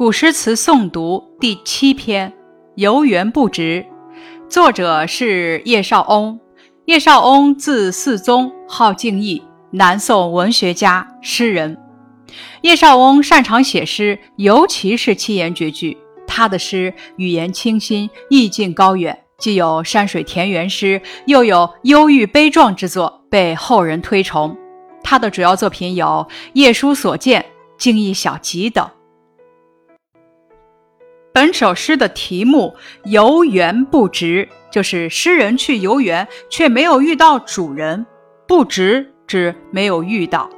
古诗词诵读第七篇《游园不值》，作者是叶绍翁。叶绍翁字嗣宗，号敬义，南宋文学家、诗人。叶绍翁擅长写诗，尤其是七言绝句。他的诗语言清新，意境高远，既有山水田园诗，又有忧郁悲壮之作，被后人推崇。他的主要作品有《夜书所见》《敬义小集》等。本首诗的题目“游园不值”，就是诗人去游园却没有遇到主人，不值指没有遇到。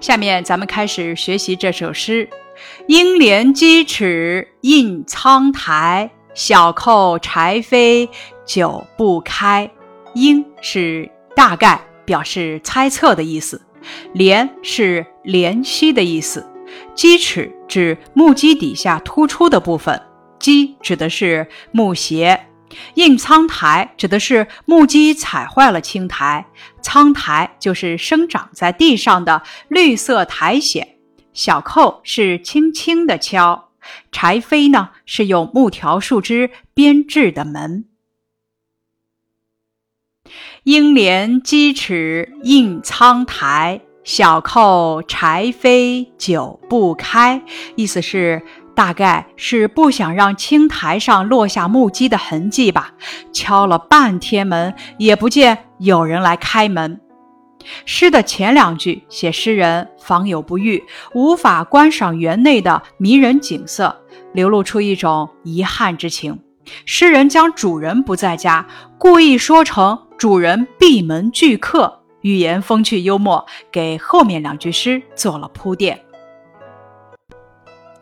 下面咱们开始学习这首诗：“应怜屐齿印苍苔，小扣柴扉久不开。”“应”是大概，表示猜测的意思；“怜”是怜惜的意思。鸡齿指木屐底下突出的部分，屐指的是木鞋，印苍苔指的是木屐踩坏了青苔，苍苔就是生长在地上的绿色苔藓。小扣是轻轻的敲，柴扉呢是用木条树枝编制的门。应怜鸡齿印苍苔。小扣柴扉久不开，意思是大概是不想让青苔上落下木屐的痕迹吧。敲了半天门，也不见有人来开门。诗的前两句写诗人访友不遇，无法观赏园内的迷人景色，流露出一种遗憾之情。诗人将主人不在家，故意说成主人闭门拒客。语言风趣幽默，给后面两句诗做了铺垫。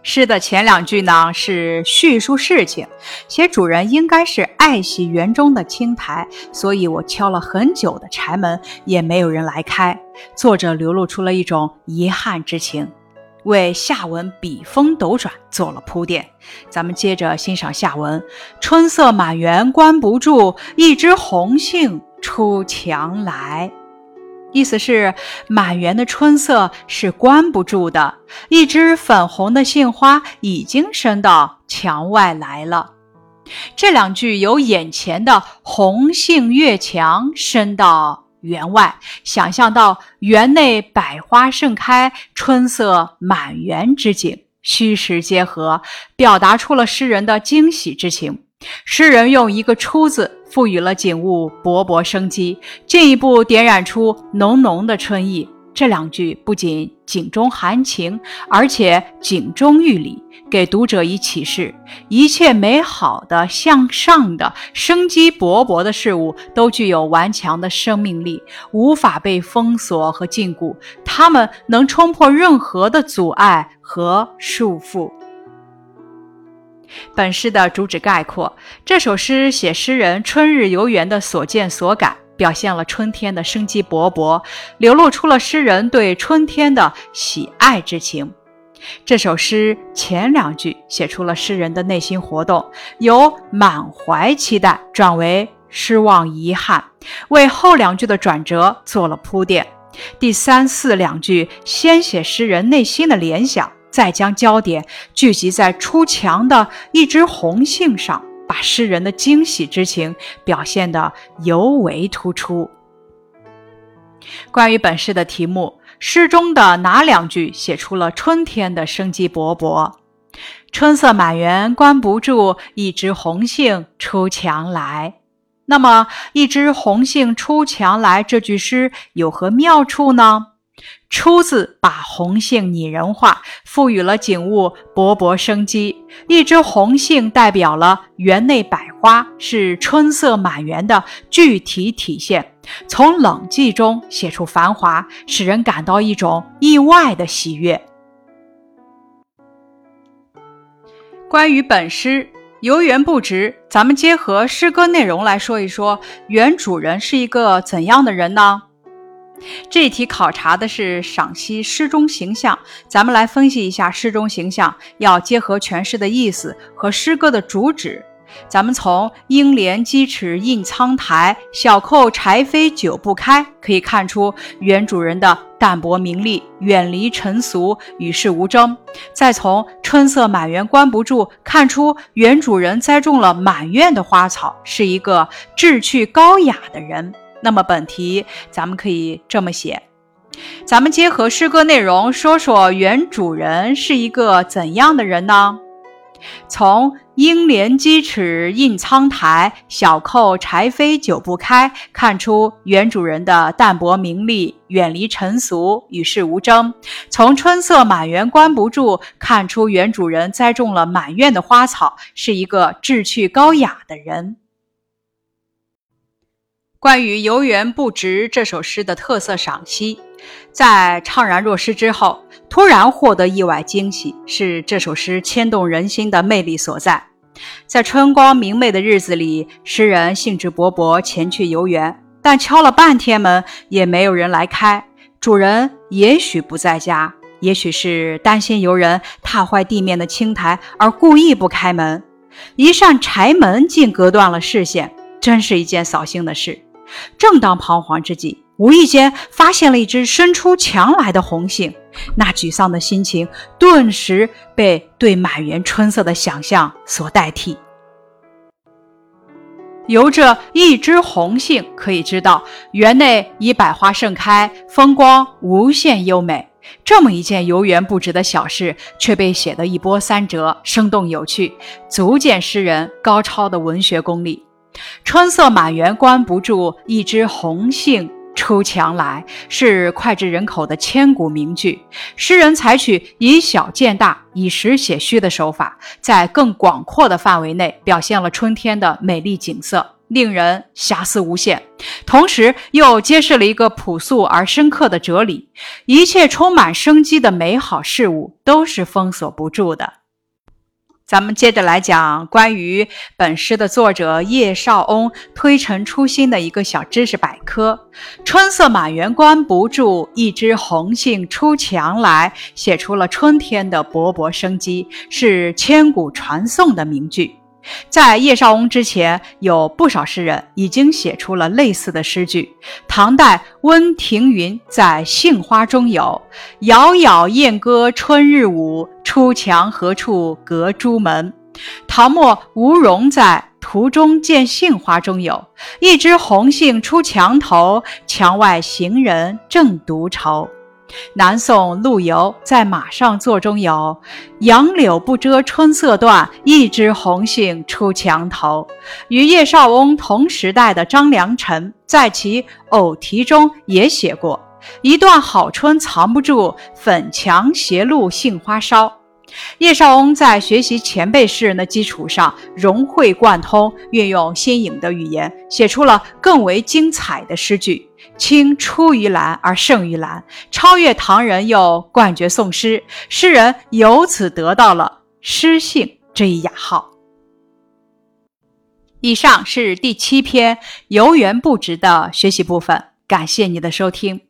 诗的前两句呢是叙述事情，写主人应该是爱惜园中的青苔，所以我敲了很久的柴门也没有人来开。作者流露出了一种遗憾之情，为下文笔锋斗转做了铺垫。咱们接着欣赏下文：春色满园关不住，一枝红杏出墙来。意思是满园的春色是关不住的，一枝粉红的杏花已经伸到墙外来了。这两句由眼前的红杏越墙伸到园外，想象到园内百花盛开、春色满园之景，虚实结合，表达出了诗人的惊喜之情。诗人用一个“出”字，赋予了景物勃勃生机，进一步点染出浓浓的春意。这两句不仅景中含情，而且景中寓理，给读者以启示：一切美好的、向上的、生机勃勃的事物，都具有顽强的生命力，无法被封锁和禁锢，它们能冲破任何的阻碍和束缚。本诗的主旨概括：这首诗写诗人春日游园的所见所感，表现了春天的生机勃勃，流露出了诗人对春天的喜爱之情。这首诗前两句写出了诗人的内心活动，由满怀期待转为失望遗憾，为后两句的转折做了铺垫。第三四两句先写诗人内心的联想。再将焦点聚集在出墙的一枝红杏上，把诗人的惊喜之情表现得尤为突出。关于本诗的题目，诗中的哪两句写出了春天的生机勃勃？春色满园关不住，一枝红杏出墙来。那么，一枝红杏出墙来这句诗有何妙处呢？出自把红杏拟人化，赋予了景物勃勃生机。一只红杏代表了园内百花，是春色满园的具体体现。从冷寂中写出繁华，使人感到一种意外的喜悦。关于本诗“游园不值”，咱们结合诗歌内容来说一说，原主人是一个怎样的人呢？这题考察的是赏析诗中形象，咱们来分析一下诗中形象，要结合全诗的意思和诗歌的主旨。咱们从“鹰连鸡齿印苍苔，小扣柴扉久不开”可以看出原主人的淡泊名利，远离尘俗，与世无争；再从“春色满园关不住”看出原主人栽种了满院的花草，是一个志趣高雅的人。那么本题咱们可以这么写：咱们结合诗歌内容说说原主人是一个怎样的人呢？从“鹰连鸡齿印苍苔，小扣柴扉久不开”看出原主人的淡泊名利，远离尘俗，与世无争；从“春色满园关不住”看出原主人栽种了满院的花草，是一个志趣高雅的人。关于“游园不值”这首诗的特色赏析，在怅然若失之后，突然获得意外惊喜，是这首诗牵动人心的魅力所在。在春光明媚的日子里，诗人兴致勃勃前去游园，但敲了半天门也没有人来开。主人也许不在家，也许是担心游人踏坏地面的青苔而故意不开门。一扇柴门竟隔断了视线，真是一件扫兴的事。正当彷徨之际，无意间发现了一只伸出墙来的红杏，那沮丧的心情顿时被对满园春色的想象所代替。由这一枝红杏可以知道，园内已百花盛开，风光无限优美。这么一件游园不值的小事，却被写得一波三折，生动有趣，足见诗人高超的文学功力。春色满园关不住，一枝红杏出墙来，是脍炙人口的千古名句。诗人采取以小见大、以实写虚的手法，在更广阔的范围内表现了春天的美丽景色，令人遐思无限。同时，又揭示了一个朴素而深刻的哲理：一切充满生机的美好事物，都是封锁不住的。咱们接着来讲关于本诗的作者叶绍翁推陈出新的一个小知识百科：“春色满园关不住，一枝红杏出墙来”，写出了春天的勃勃生机，是千古传颂的名句。在叶绍翁之前，有不少诗人已经写出了类似的诗句。唐代温庭筠在《杏花》中有“杳杳燕歌春日舞，出墙何处隔朱门”。唐末吴荣在《途中见杏花》中有“一枝红杏出墙头，墙外行人正独愁”。南宋陆游在《马上作》中有“杨柳不遮春色断，一枝红杏出墙头”。与叶绍翁同时代的张良辰在其《偶题》中也写过“一段好春藏不住，粉墙斜露杏花梢”。叶绍翁在学习前辈诗人的基础上，融会贯通，运用新颖的语言，写出了更为精彩的诗句。青出于蓝而胜于蓝，超越唐人又冠绝宋诗，诗人由此得到了“诗性”这一雅号。以上是第七篇“游园不值”的学习部分，感谢你的收听。